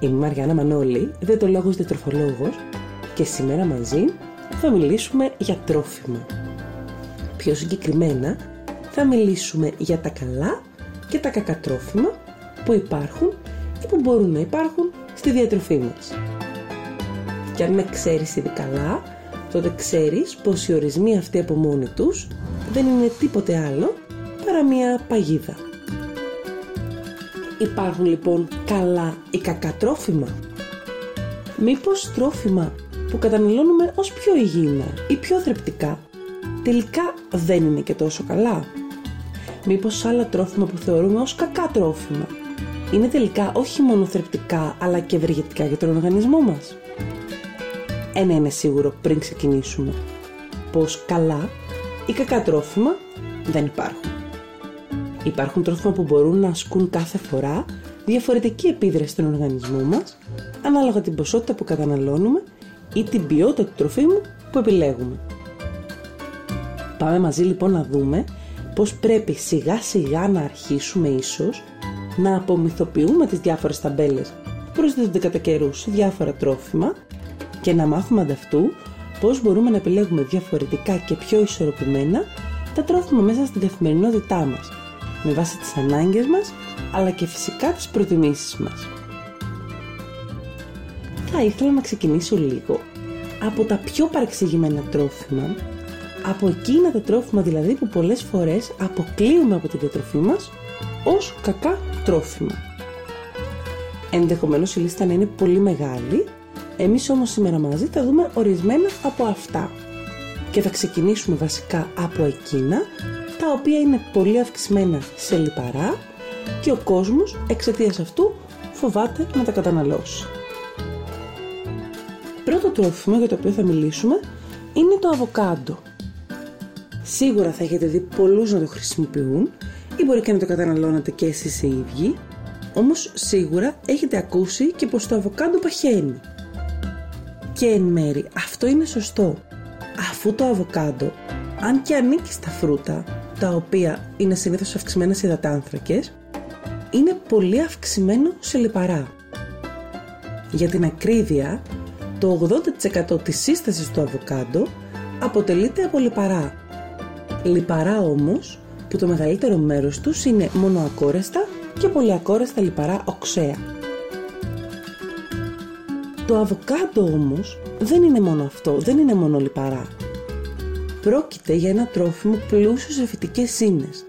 Είμαι η Μαριάννα Μανώλη, διαιτολόγος διατροφολόγος και σήμερα μαζί θα μιλήσουμε για τρόφιμα. Πιο συγκεκριμένα θα μιλήσουμε για τα καλά και τα κακά τρόφιμα που υπάρχουν ή που μπορούν να υπάρχουν στη διατροφή μας. Και αν με ξέρεις ήδη καλά, τότε ξέρεις πως οι ορισμοί αυτοί από μόνοι τους δεν είναι τίποτε άλλο παρά μια παγίδα. Υπάρχουν λοιπόν καλά ή κακά τρόφιμα; Μήπως τρόφιμα που καταναλώνουμε ως πιο υγιεινά ή πιο θρεπτικά τελικά δεν είναι και τόσο καλά; Μήπως άλλα τρόφιμα που θεωρούμε ως κακά τρόφιμα είναι τελικά όχι μόνο θρεπτικά αλλά και ευεργετικά για τον οργανισμό μας; Ένα είναι σίγουρο πριν ξεκινήσουμε, πως καλά ή κακά τρόφιμα δεν υπάρχουν. Υπάρχουν τρόφιμα που μπορούν να ασκούν κάθε φορά διαφορετική επίδραση στον οργανισμό μας ανάλογα την ποσότητα που καταναλώνουμε ή την ποιότητα του τροφίμου που επιλέγουμε. Πάμε μαζί λοιπόν να δούμε πως πρέπει σιγά σιγά να αρχίσουμε ίσως να απομυθοποιούμε τις διάφορες ταμπέλες που προσδίδονται κατά καιρού σε διάφορα τρόφιμα και να μάθουμε ανταυτού πώς μπορούμε να επιλέγουμε διαφορετικά και πιο ισορροπημένα τα τρόφιμα μέσα στην καθημερινότητά μας με βάση τις ανάγκες μας αλλά και φυσικά τις προτιμήσεις μας. Θα ήθελα να ξεκινήσω λίγο από τα πιο παρεξηγημένα τρόφιμα από εκείνα τα τρόφιμα δηλαδή που πολλές φορές αποκλείουμε από τη διατροφή μας ως κακά τρόφιμα. Ενδεχομένως η λίστα να είναι πολύ μεγάλη, εμείς όμως σήμερα μαζί θα δούμε ορισμένα από αυτά. Και θα ξεκινήσουμε βασικά από εκείνα τα οποία είναι πολύ αυξημένα σε λιπαρά και ο κόσμος εξαιτίας αυτού φοβάται να τα καταναλώσει. Πρώτο τρόφιμο για το οποίο θα μιλήσουμε είναι το αβοκάντο. Σίγουρα θα έχετε δει πολλούς να το χρησιμοποιούν ή μπορεί και να το καταναλώνετε και εσείς οι ίδιοι, όμως σίγουρα έχετε ακούσει και πως το αβοκάντο παχαίνει. Και εν μέρη αυτό είναι σωστό, αφού το αβοκάντο, αν και ανήκει στα φρούτα, τα οποία είναι συνήθως αυξημένα σε υδατάνθρακες, είναι πολύ αυξημένο σε λιπαρά. Για την ακρίβεια, το 80% της σύστασης του αβοκάντο αποτελείται από λιπαρά. Λιπαρά όμως που το μεγαλύτερο μέρος τους είναι μονοακόρεστα και πολυακόρεστα λιπαρά οξέα. Το αβοκάντο όμως δεν είναι μόνο αυτό, δεν είναι μόνο λιπαρά. Πρόκειται για ένα τρόφιμο πλούσιο σε φυτικές ίνες,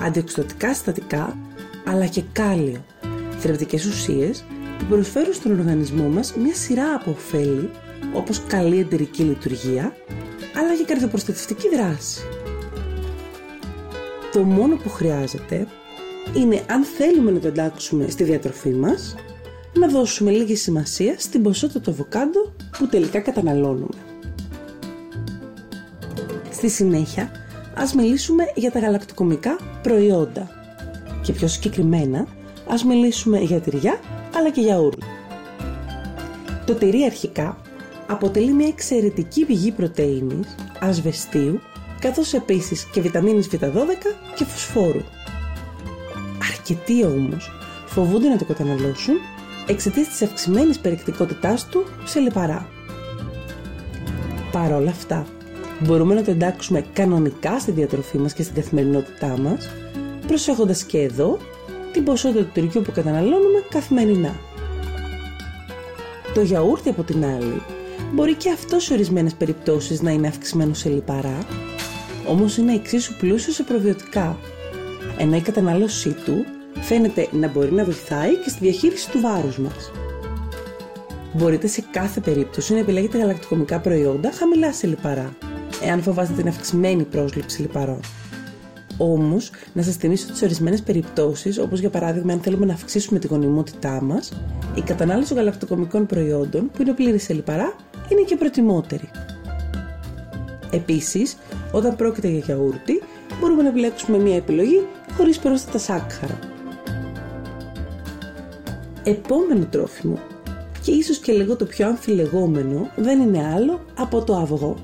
αντιοξυδοτικά συστατικά αλλά και κάλιο, θρεπτικές ουσίες που προσφέρουν στον οργανισμό μας μια σειρά από ωφέλη όπως καλή εντερική λειτουργία αλλά και καρδιοπροστατευτική δράση. Το μόνο που χρειάζεται είναι αν θέλουμε να το εντάξουμε στη διατροφή μας να δώσουμε λίγη σημασία στην ποσότητα του αβοκάντο που τελικά καταναλώνουμε. Στη συνέχεια, ας μιλήσουμε για τα γαλακτοκομικά προϊόντα. Και πιο συγκεκριμένα, ας μιλήσουμε για τυριά αλλά και γιαούρτι. Το τυρί αρχικά αποτελεί μια εξαιρετική πηγή πρωτεΐνης, ασβεστίου, καθώς επίσης και βιταμίνης Β12 και φωσφόρου. Αρκετοί όμως φοβούνται να το καταναλώσουν εξαιτίας της αυξημένης περιεκτικότητάς του σε λιπαρά. Παρ' όλα αυτά, μπορούμε να το εντάξουμε κανονικά στη διατροφή μας και στην καθημερινότητά μας, προσέχοντας και εδώ την ποσότητα του τυριού που καταναλώνουμε καθημερινά. Το γιαούρτι από την άλλη μπορεί και αυτό σε ορισμένες περιπτώσεις να είναι αυξημένο σε λιπαρά, όμως είναι εξίσου πλούσιο σε προβιωτικά, ενώ η κατανάλωσή του φαίνεται να μπορεί να βοηθάει και στη διαχείριση του βάρους μας. Μπορείτε σε κάθε περίπτωση να επιλέγετε γαλακτοκομικά προϊόντα χαμηλά σε λιπαρά, εάν φοβάστε την αυξημένη πρόσληψη λιπαρών. Όμως, να σας θυμίσω ότι σε ορισμένες περιπτώσεις, όπως για παράδειγμα αν θέλουμε να αυξήσουμε τη γονιμότητά μας, η κατανάλωση γαλακτοκομικών προϊόντων, που είναι πλήρης σε λιπαρά, είναι και προτιμότερη. Επίσης, όταν πρόκειται για γιαούρτι, μπορούμε να επιλέξουμε μια επιλογή χωρίς πρόσθετα σάκχαρα. Επόμενο τρόφιμο και ίσως και λίγο το πιο αμφιλεγόμενο δεν είναι άλλο από το αυγό.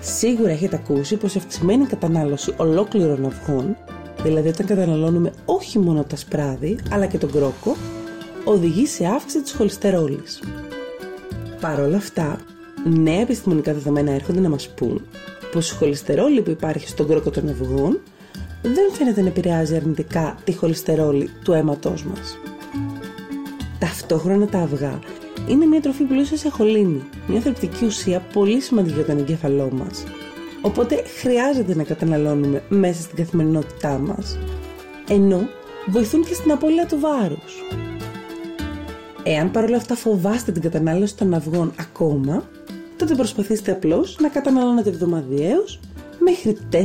Σίγουρα έχετε ακούσει πως η αυξημένη κατανάλωση ολόκληρων αυγών, δηλαδή όταν καταναλώνουμε όχι μόνο τα σπράδι αλλά και τον κρόκο, οδηγεί σε αύξηση της χολυστερόλης. Παρ' όλα αυτά, νέα επιστημονικά δεδομένα έρχονται να μας πούν πως η χολυστερόλη που υπάρχει στον κρόκο των αυγών δεν φαίνεται να επηρεάζει αρνητικά τη χολυστερόλη του αίματός μας. Ταυτόχρονα τα αυγά είναι μια τροφή πλούσια σε χολίνη, μια θρεπτική ουσία πολύ σημαντική για τον εγκέφαλό μας. Οπότε χρειάζεται να καταναλώνουμε μέσα στην καθημερινότητά μας. Ενώ βοηθούν και στην απώλεια του βάρους. Εάν παρόλα αυτά φοβάστε την κατανάλωση των αυγών ακόμα, τότε προσπαθήστε απλώς να καταναλώνετε εβδομαδιαίως μέχρι 4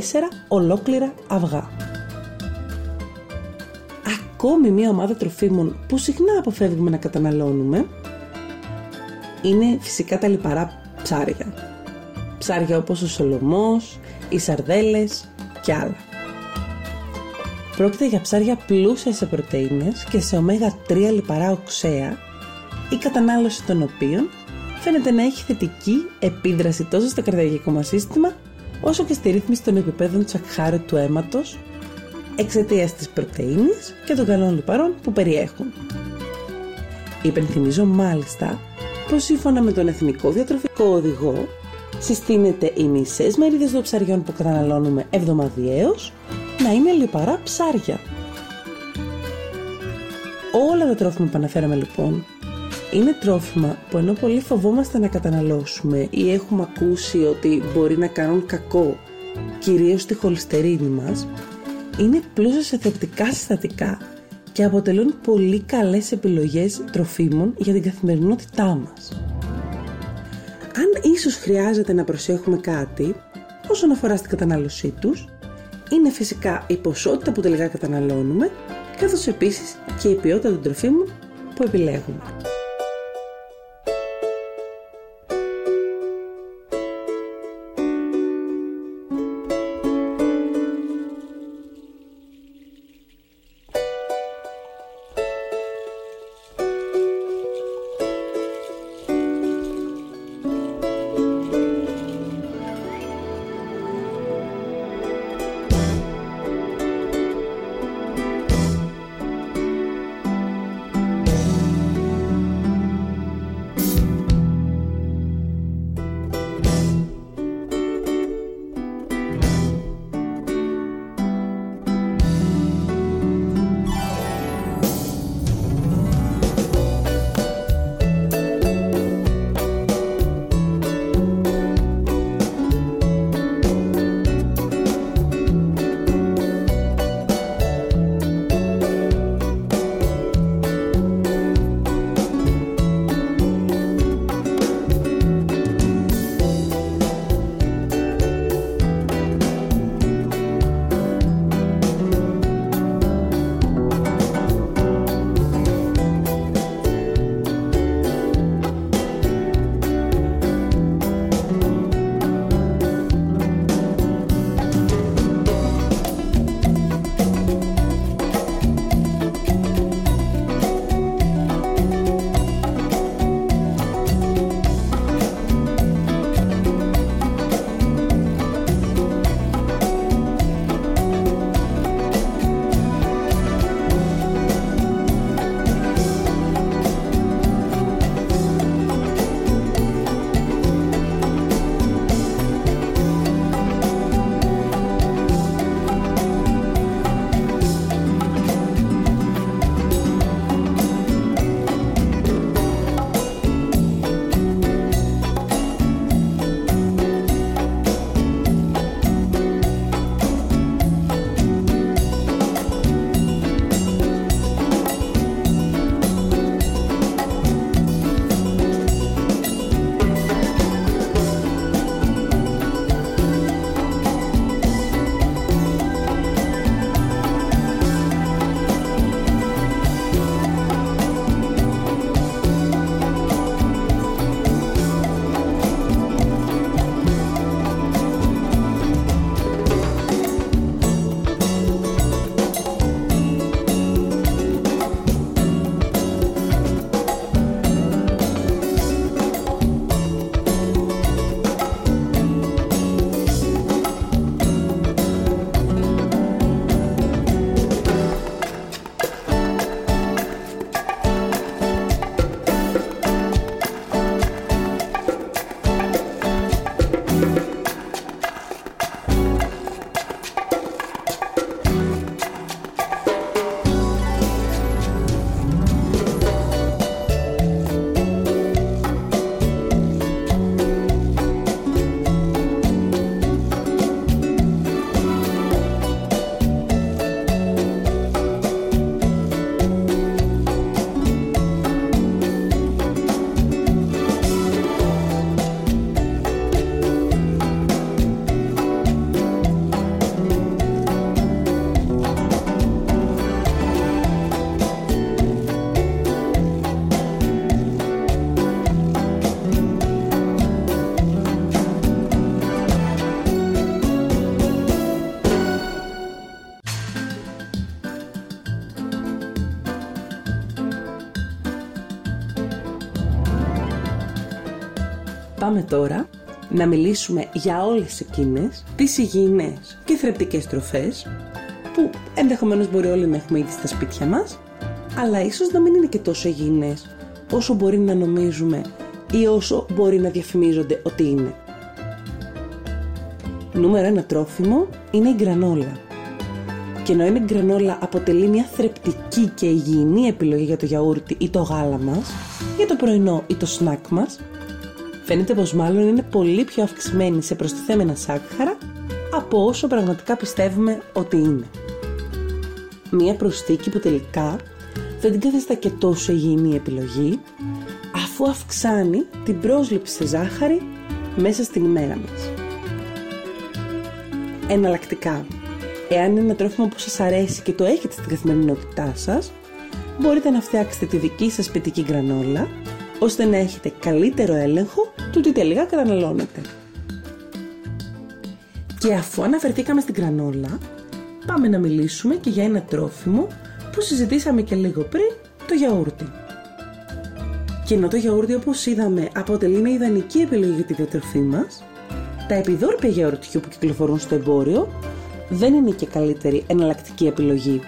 ολόκληρα αυγά ακόμη μία ομάδα τροφίμων που συχνά αποφεύγουμε να καταναλώνουμε είναι φυσικά τα λιπαρά ψάρια. Ψάρια όπως ο σολομός, οι σαρδέλες και άλλα. Πρόκειται για ψάρια πλούσιας σε πρωτεΐνες και σε ωμέγα 3 λιπαρά οξέα, η κατανάλωση των οποίων φαίνεται να έχει θετική επίδραση τόσο στο καρδιαγικό μας σύστημα όσο και στη ρύθμιση των επιπέδων τσακχάρου του αίματος εξαιτίας της πρωτεΐνης και των καλών λιπαρών που περιέχουν. Υπενθυμίζω μάλιστα πως σύμφωνα με τον Εθνικό Διατροφικό Οδηγό συστήνεται οι μισές μερίδες των ψαριών που καταναλώνουμε εβδομαδιαίως να είναι λιπαρά ψάρια. Όλα τα τρόφιμα που αναφέραμε λοιπόν είναι τρόφιμα που ενώ πολύ φοβόμαστε να καταναλώσουμε ή έχουμε ακούσει ότι μπορεί να κάνουν κακό κυρίως στη χολυστερίνη μας είναι πλούσια σε θετικά συστατικά και αποτελούν πολύ καλές επιλογές τροφίμων για την καθημερινότητά μας. Αν ίσως χρειάζεται να προσέχουμε κάτι όσον αφορά στην κατανάλωσή τους, είναι φυσικά η ποσότητα που τελικά καταναλώνουμε, καθώς επίσης και η ποιότητα των τροφίμων που επιλέγουμε. Πάμε τώρα να μιλήσουμε για όλες εκείνες τις υγιεινές και θρεπτικές τροφές που ενδεχομένως μπορεί όλοι να έχουμε ήδη στα σπίτια μας αλλά ίσως να μην είναι και τόσο υγιεινές όσο μπορεί να νομίζουμε ή όσο μπορεί να διαφημίζονται ότι είναι. Νούμερο ένα τρόφιμο είναι η γκρανόλα. Και ενώ η γκρανόλα αποτελεί μια θρεπτική και υγιεινή επιλογή για το γιαούρτι ή το γάλα μας, για το πρωινό ή το σνακ μας, φαίνεται πως μάλλον είναι πολύ πιο αυξημένη σε προστιθέμενα σάκχαρα από όσο πραγματικά πιστεύουμε ότι είναι. Μια προσθήκη που τελικά δεν την καθιστά και τόσο υγιεινή επιλογή, αφού αυξάνει την πρόσληψη σε ζάχαρη μέσα στην ημέρα μας. Εναλλακτικά, εάν είναι ένα τρόφιμο που σας αρέσει και το έχετε στην καθημερινότητά σας, μπορείτε να φτιάξετε τη δική σας σπιτική γκρανόλα, ώστε να έχετε καλύτερο έλεγχο του τι τελικά καταναλώνετε. Και αφού αναφερθήκαμε στην γκρανόλα, πάμε να μιλήσουμε και για ένα τρόφιμο που συζητήσαμε και λίγο πριν, το γιαούρτι. Και ενώ το γιαούρτι όπως είδαμε αποτελεί μια ιδανική επιλογή για τη διατροφή μας, τα επιδόρπια γιαουρτιού που κυκλοφορούν στο εμπόριο δεν είναι και καλύτερη εναλλακτική επιλογή.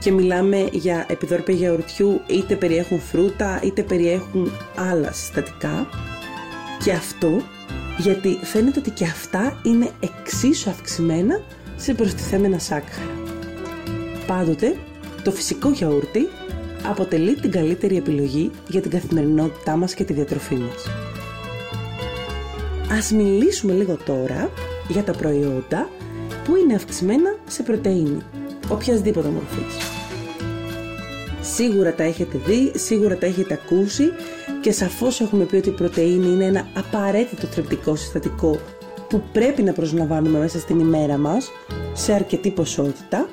Και μιλάμε για επιδόρπια γιαουρτιού είτε περιέχουν φρούτα είτε περιέχουν άλλα συστατικά. Και αυτό γιατί φαίνεται ότι και αυτά είναι εξίσου αυξημένα σε προστιθέμενα σάκχαρα. Πάντοτε το φυσικό γιαούρτι αποτελεί την καλύτερη επιλογή για την καθημερινότητά μας και τη διατροφή μας. Ας μιλήσουμε λίγο τώρα για τα προϊόντα που είναι αυξημένα σε πρωτεΐνη, οποιασδήποτε μορφής. Σίγουρα τα έχετε δει, σίγουρα τα έχετε ακούσει και σαφώς έχουμε πει ότι η πρωτεΐνη είναι ένα απαραίτητο θρεπτικό συστατικό που πρέπει να προσλαμβάνουμε μέσα στην ημέρα μας σε αρκετή ποσότητα,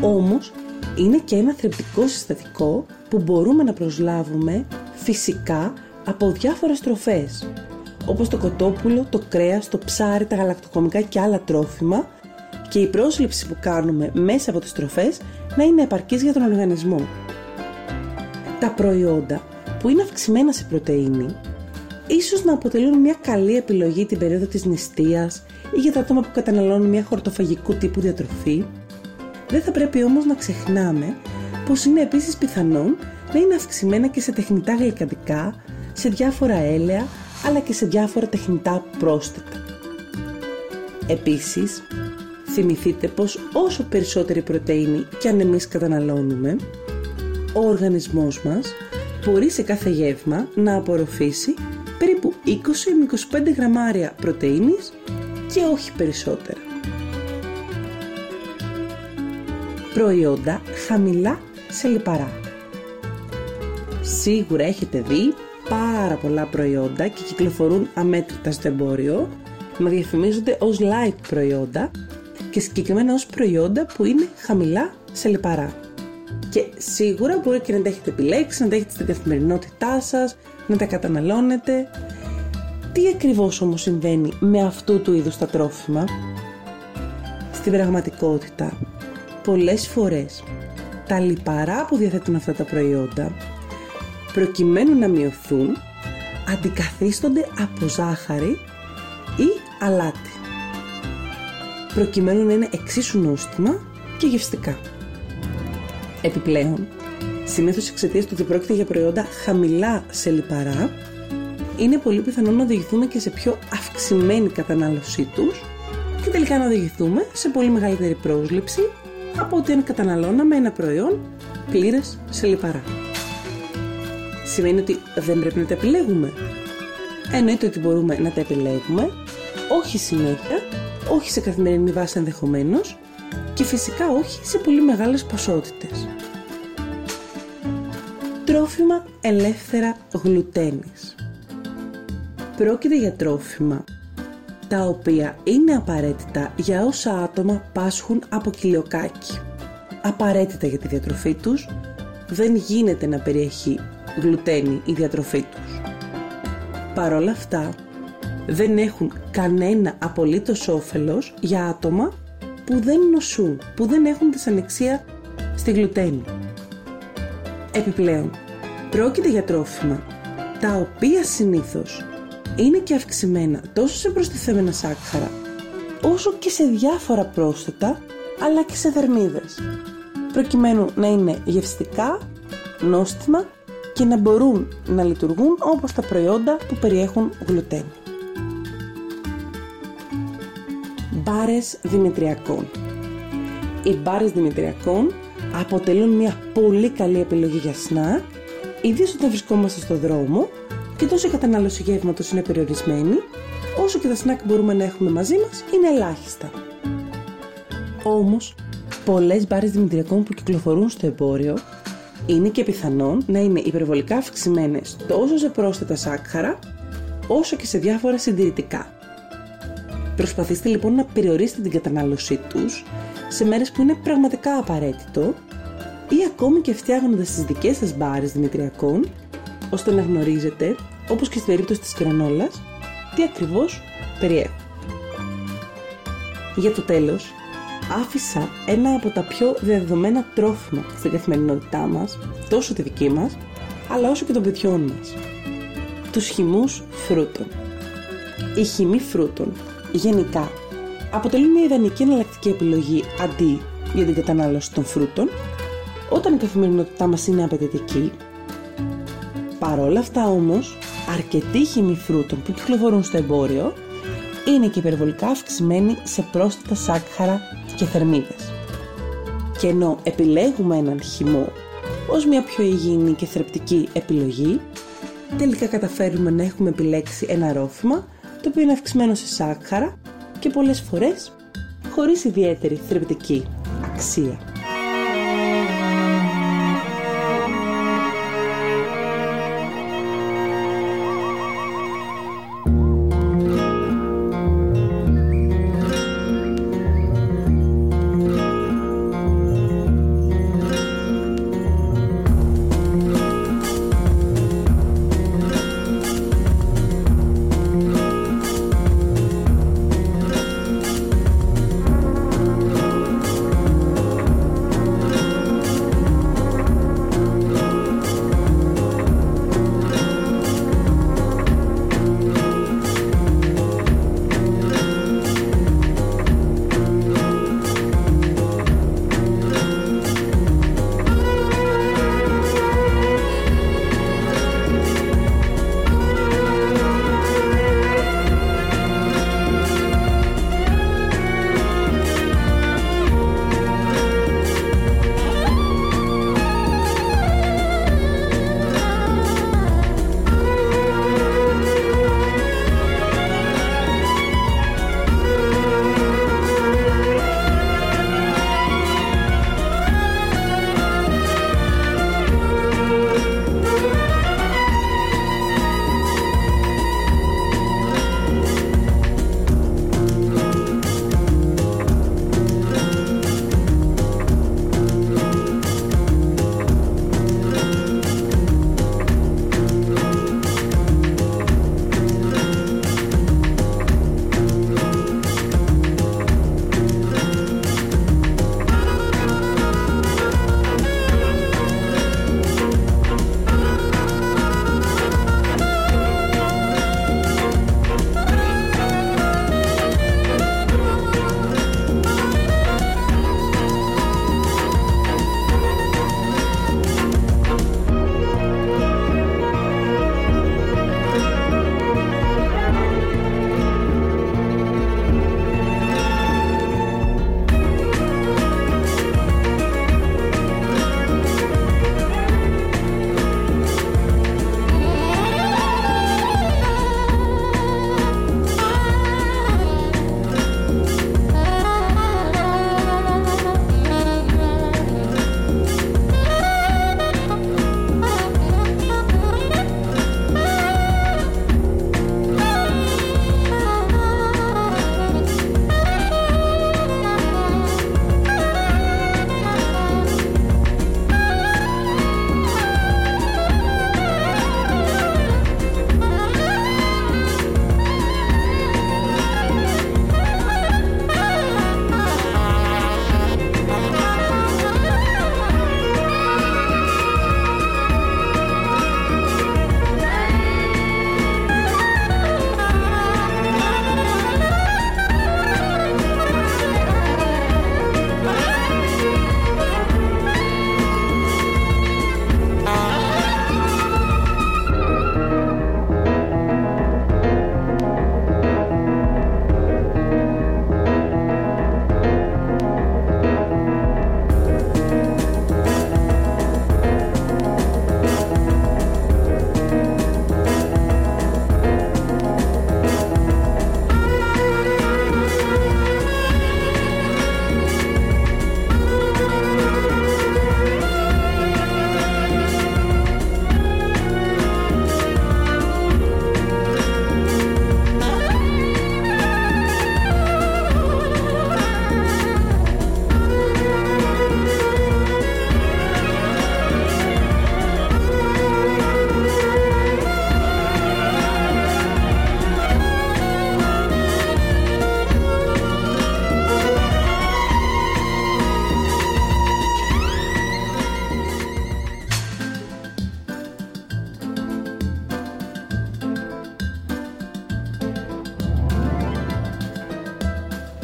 όμως είναι και ένα θρεπτικό συστατικό που μπορούμε να προσλάβουμε φυσικά από διάφορες τροφές. Όπως το κοτόπουλο, το κρέας, το ψάρι, τα γαλακτοκομικά και άλλα τρόφιμα. Και η πρόσληψη που κάνουμε μέσα από τις τροφές να είναι επαρκής για τον οργανισμό. Τα προϊόντα που είναι αυξημένα σε πρωτεΐνη ίσως να αποτελούν μια καλή επιλογή την περίοδο της νηστείας ή για τα άτομα που καταναλώνουν μια χορτοφαγικού τύπου διατροφή. Δεν θα πρέπει όμως να ξεχνάμε πως είναι επίσης πιθανόν να είναι αυξημένα και σε τεχνητά γλυκαντικά, σε διάφορα έλαια αλλά και σε διάφορα τεχνητά πρόσθετα. Επίσης, θυμηθείτε πως όσο περισσότερη πρωτεΐνη κι αν εμείς καταναλώνουμε, ο οργανισμός μας μπορεί σε κάθε γεύμα να απορροφήσει περίπου 20 25 γραμμάρια πρωτεΐνης και όχι περισσότερα. Προϊόντα χαμηλά σε λιπαρά. Σίγουρα έχετε δει πάρα πολλά προϊόντα και κυκλοφορούν αμέτρητα στο εμπόριο να διαφημίζονται ως light προϊόντα και συγκεκριμένα ως προϊόντα που είναι χαμηλά σε λιπαρά. Και σίγουρα μπορεί και να τα έχετε επιλέξεις, να τα έχετε στην καθημερινότητά σας, να τα καταναλώνετε. Τι ακριβώς όμως συμβαίνει με αυτού του είδους τα τρόφιμα; Στην πραγματικότητα, πολλές φορές τα λιπαρά που διαθέτουν αυτά τα προϊόντα προκειμένου να μειωθούν αντικαθίστονται από ζάχαρη ή αλάτι προκειμένου να είναι εξίσου νόστιμα και γευστικά. Επιπλέον, συνήθως εξαιτίας του ότι πρόκειται για προϊόντα χαμηλά σε λιπαρά, είναι πολύ πιθανό να οδηγηθούμε και σε πιο αυξημένη κατανάλωσή τους και τελικά να οδηγηθούμε σε πολύ μεγαλύτερη πρόσληψη από ότι αν καταναλώναμε ένα προϊόν πλήρες σε λιπαρά σημαίνει ότι δεν πρέπει να τα επιλέγουμε. Εννοείται ότι μπορούμε να τα επιλέγουμε, όχι συνέχεια, όχι σε καθημερινή βάση ενδεχομένως και φυσικά όχι σε πολύ μεγάλες ποσότητες. Τρόφιμα ελεύθερα γλουτένης. Πρόκειται για τρόφιμα τα οποία είναι απαραίτητα για όσα άτομα πάσχουν από κοιλιοκάκι. Απαραίτητα για τη διατροφή τους, δεν γίνεται να περιέχει γλουτένη η διατροφή τους. Παρ' όλα αυτά, δεν έχουν κανένα απολύτως όφελος για άτομα που δεν νοσούν, που δεν έχουν δυσανεξία στη γλουτένη. Επιπλέον, πρόκειται για τρόφιμα τα οποία συνήθως είναι και αυξημένα τόσο σε προστιθέμενα σάκχαρα, όσο και σε διάφορα πρόσθετα, αλλά και σε θερμίδες, προκειμένου να είναι γευστικά, νόστιμα και να μπορούν να λειτουργούν όπως τα προϊόντα που περιέχουν γλουτένι. Μπάρες Δημητριακών Οι μπάρες Δημητριακών αποτελούν μια πολύ καλή επιλογή για σνακ, ιδίως όταν βρισκόμαστε στο δρόμο και τόσο η κατανάλωση γεύματος είναι περιορισμένη, όσο και τα σνακ που μπορούμε να έχουμε μαζί μας είναι ελάχιστα. Όμως, πολλές μπάρες Δημητριακών που κυκλοφορούν στο εμπόριο είναι και πιθανόν να είναι υπερβολικά αυξημένες τόσο σε πρόσθετα σάκχαρα όσο και σε διάφορα συντηρητικά. Προσπαθήστε λοιπόν να περιορίσετε την κατανάλωσή τους σε μέρες που είναι πραγματικά απαραίτητο ή ακόμη και φτιάχνοντας τις δικές σας μπάρες δημητριακών ώστε να γνωρίζετε, όπως και στην περίπτωση της κρανόλας, τι ακριβώς περιέχουν. Για το τέλος, άφησα ένα από τα πιο διαδεδομένα τρόφιμα στην καθημερινότητά μας, τόσο τη δική μας, αλλά όσο και των παιδιών μας. Τους χυμούς φρούτων. Οι χυμοί φρούτων, γενικά, αποτελούν μια ιδανική εναλλακτική επιλογή αντί για την κατανάλωση των φρούτων, όταν η καθημερινότητά μας είναι απαιτητική. Παρόλα αυτά όμως, αρκετοί χυμοί φρούτων που κυκλοφορούν στο εμπόριο είναι και υπερβολικά αυξημένοι σε πρόσθετα σάκχαρα και θερμίδες. Και ενώ επιλέγουμε έναν χυμό ως μια πιο υγιεινή και θρεπτική επιλογή, τελικά καταφέρουμε να έχουμε επιλέξει ένα ρόφημα το οποίο είναι αυξημένο σε σάκχαρα και πολλές φορές χωρίς ιδιαίτερη θρεπτική αξία.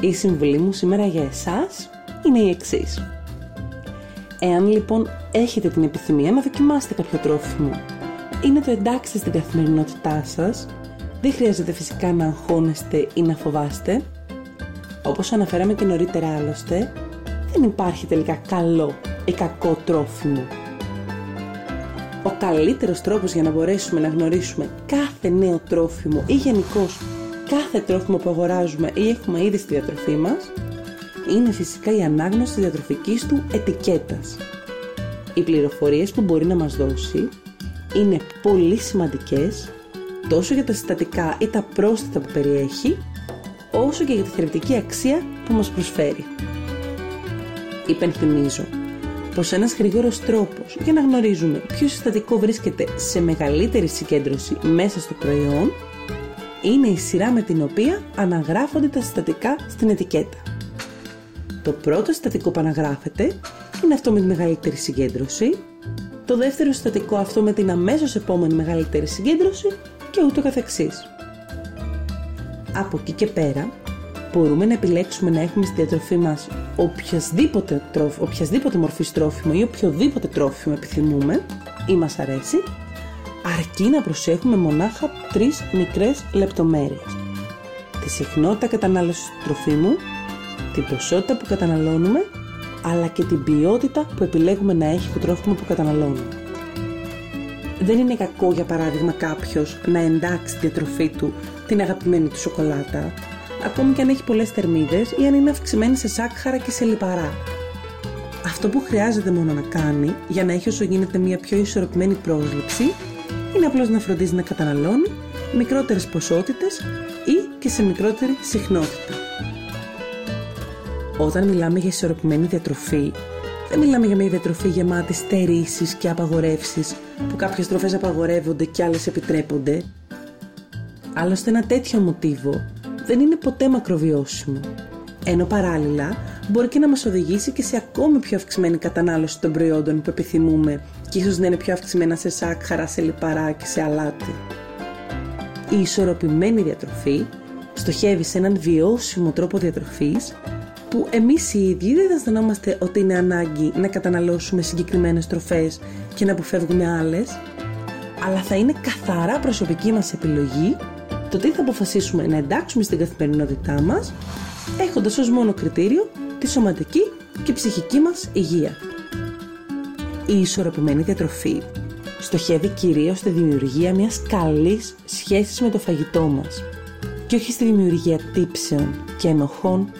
Η συμβουλή μου σήμερα για εσάς είναι η εξής. Εάν λοιπόν έχετε την επιθυμία να δοκιμάσετε κάποιο τρόφιμο ή να το εντάξετε στην καθημερινότητά σας, δεν χρειάζεται φυσικά να αγχώνεστε ή να φοβάστε. Όπως αναφέραμε και νωρίτερα άλλωστε, δεν υπάρχει τελικά καλό ή κακό τρόφιμο. Ο καλύτερος τρόπος για να μπορέσουμε να γνωρίσουμε κάθε νέο τρόφιμο ή γενικώς κάθε τρόφιμο που αγοράζουμε ή έχουμε ήδη στη διατροφή μας είναι φυσικά η ανάγνωση της διατροφικής του ετικέτας. Οι πληροφορίες που μπορεί να μας δώσει είναι πολύ σημαντικές τόσο για τα συστατικά ή τα πρόσθετα που περιέχει όσο και για τη θρεπτική αξία που μας προσφέρει. Υπενθυμίζω πως ένας γρήγορος τρόπος για να γνωρίζουμε ποιο συστατικό βρίσκεται σε μεγαλύτερη συγκέντρωση μέσα στο προϊόν είναι η σειρά με την οποία αναγράφονται τα συστατικά στην ετικέτα. Το πρώτο συστατικό που αναγράφεται είναι αυτό με τη μεγαλύτερη συγκέντρωση, το δεύτερο συστατικό αυτό με την αμέσως επόμενη μεγαλύτερη συγκέντρωση και ούτω καθεξής. Από εκεί και πέρα μπορούμε να επιλέξουμε να έχουμε στη διατροφή μας οποιασδήποτε, τρόφι, οποιασδήποτε μορφής τρόφιμο ή οποιοδήποτε τρόφιμο επιθυμούμε ή μας αρέσει αρκεί να προσέχουμε μονάχα τρεις μικρές λεπτομέρειες. Τη συχνότητα κατανάλωσης του τροφίμου, την ποσότητα που καταναλώνουμε, αλλά και την ποιότητα που επιλέγουμε να έχει το τρόφιμο που καταναλώνουμε. Δεν είναι κακό για παράδειγμα κάποιος να εντάξει τη διατροφή του την αγαπημένη του σοκολάτα, ακόμη και αν έχει πολλές θερμίδες ή αν είναι αυξημένη σε σάκχαρα και σε λιπαρά. Αυτό που χρειάζεται μόνο να κάνει για να έχει όσο γίνεται μια πιο ισορροπημένη πρόσληψη είναι απλώς να φροντίζει να καταναλώνει μικρότερες ποσότητες ή και σε μικρότερη συχνότητα. Όταν μιλάμε για ισορροπημένη διατροφή, δεν μιλάμε για μια διατροφή γεμάτη στερήσεις και απαγορεύσεις, που κάποιες τροφές απαγορεύονται και άλλες επιτρέπονται. Άλλωστε ένα τέτοιο μοτίβο δεν είναι ποτέ μακροβιώσιμο. Ενώ παράλληλα μπορεί και να μας οδηγήσει και σε ακόμη πιο αυξημένη κατανάλωση των προϊόντων που επιθυμούμε και ίσως να είναι πιο αυξημένα σε σάκχαρα, σε λιπαρά και σε αλάτι. Η ισορροπημένη διατροφή στοχεύει σε έναν βιώσιμο τρόπο διατροφής που εμείς οι ίδιοι δεν αισθανόμαστε ότι είναι ανάγκη να καταναλώσουμε συγκεκριμένες τροφές και να αποφεύγουμε άλλες, αλλά θα είναι καθαρά προσωπική μας επιλογή το τι θα αποφασίσουμε να εντάξουμε στην καθημερινότητά μας, έχοντας ως μόνο κριτήριο τη σωματική και ψυχική μας υγεία. Η ισορροπημένη διατροφή στοχεύει κυρίως στη δημιουργία μιας καλής σχέσης με το φαγητό μας και όχι στη δημιουργία τύψεων και ενοχών.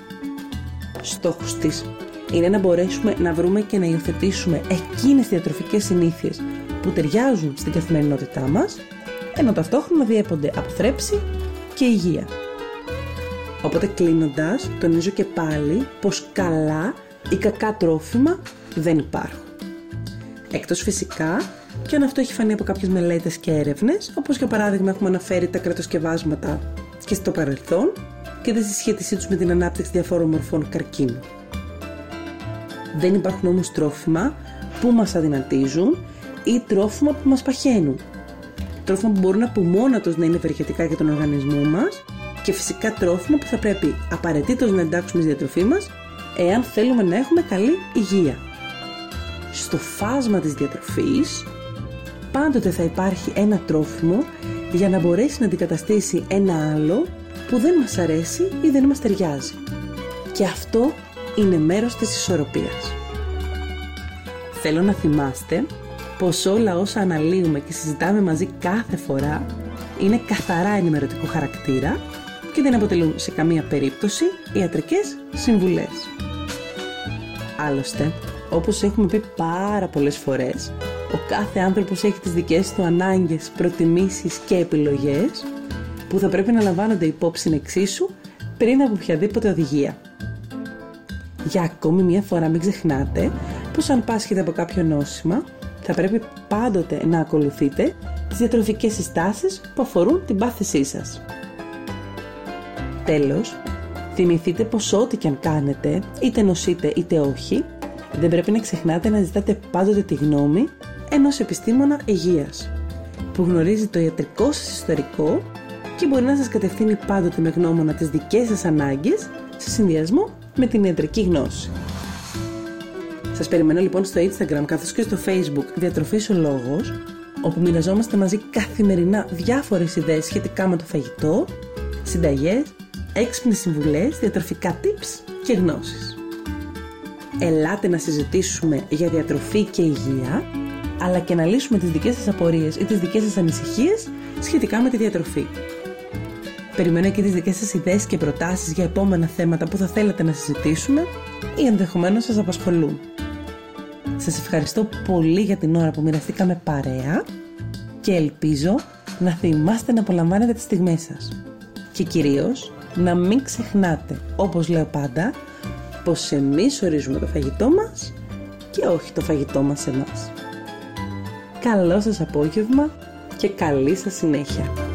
Στόχος της είναι να μπορέσουμε να βρούμε και να υιοθετήσουμε εκείνες τις διατροφικές συνήθειες που ταιριάζουν στην καθημερινότητά μας ενώ ταυτόχρονα διέπονται από θρέψη και υγεία. Οπότε κλείνοντας, τονίζω και πάλι πως καλά ή κακά τρόφιμα δεν υπάρχουν. Εκτός φυσικά και αν αυτό έχει φανεί από κάποιες μελέτες και έρευνες, όπως για παράδειγμα έχουμε αναφέρει τα κρατοσκευάσματα και στο παρελθόν και τη συσχέτισή τους με την ανάπτυξη διαφόρων μορφών καρκίνου. Δεν υπάρχουν όμως τρόφιμα που μας αδυνατίζουν ή τρόφιμα που μας παχαίνουν τρόφιμα που μπορούν από μόνα τους να είναι ευεργετικά για τον οργανισμό μας και φυσικά τρόφιμα που θα πρέπει απαραίτητος να εντάξουμε στη διατροφή μας εάν θέλουμε να έχουμε καλή υγεία. Στο φάσμα της διατροφής πάντοτε θα υπάρχει ένα τρόφιμο για να μπορέσει να αντικαταστήσει ένα άλλο που δεν μας αρέσει ή δεν μας ταιριάζει. Και αυτό είναι μέρος της ισορροπίας. Θέλω να θυμάστε πως όλα όσα αναλύουμε και συζητάμε μαζί κάθε φορά είναι καθαρά ενημερωτικού χαρακτήρα και δεν αποτελούν σε καμία περίπτωση ιατρικές συμβουλές. Άλλωστε, όπως έχουμε πει πάρα πολλές φορές, ο κάθε άνθρωπος έχει τις δικές του ανάγκες, προτιμήσεις και επιλογές που θα πρέπει να λαμβάνονται υπόψη εξίσου πριν από οποιαδήποτε οδηγία. Για ακόμη μία φορά μην ξεχνάτε πως αν πάσχετε από κάποιο νόσημα θα πρέπει πάντοτε να ακολουθείτε τις διατροφικές συστάσεις που αφορούν την πάθησή σας. Τέλος, θυμηθείτε πως ό,τι και αν κάνετε, είτε νοσείτε είτε όχι, δεν πρέπει να ξεχνάτε να ζητάτε πάντοτε τη γνώμη ενός επιστήμονα υγείας, που γνωρίζει το ιατρικό σας ιστορικό και μπορεί να σας κατευθύνει πάντοτε με γνώμονα τις δικές σας ανάγκες σε σε συνδυασμό με την ιατρική γνώση. Σας περιμένω λοιπόν στο Instagram καθώς και στο Facebook Διατροφής ο Λόγος όπου μοιραζόμαστε μαζί καθημερινά διάφορες ιδέες σχετικά με το φαγητό, συνταγές, έξυπνες συμβουλές, διατροφικά tips και γνώσεις. Ελάτε να συζητήσουμε για διατροφή και υγεία, αλλά και να λύσουμε τις δικές σας απορίες ή τις δικές σας ανησυχίες σχετικά με τη διατροφή. Περιμένω και τις δικές σας ιδέες και προτάσεις για επόμενα θέματα που θα θέλατε να συζητήσουμε ή ενδεχομένως σας απασχολούν. Σας ευχαριστώ πολύ για την ώρα που μοιραστήκαμε παρέα και ελπίζω να θυμάστε να απολαμβάνετε τις στιγμές σας. Και κυρίως να μην ξεχνάτε, όπως λέω πάντα, πως εμείς ορίζουμε το φαγητό μας και όχι το φαγητό μας εμάς. Καλό σας απόγευμα και καλή σας συνέχεια.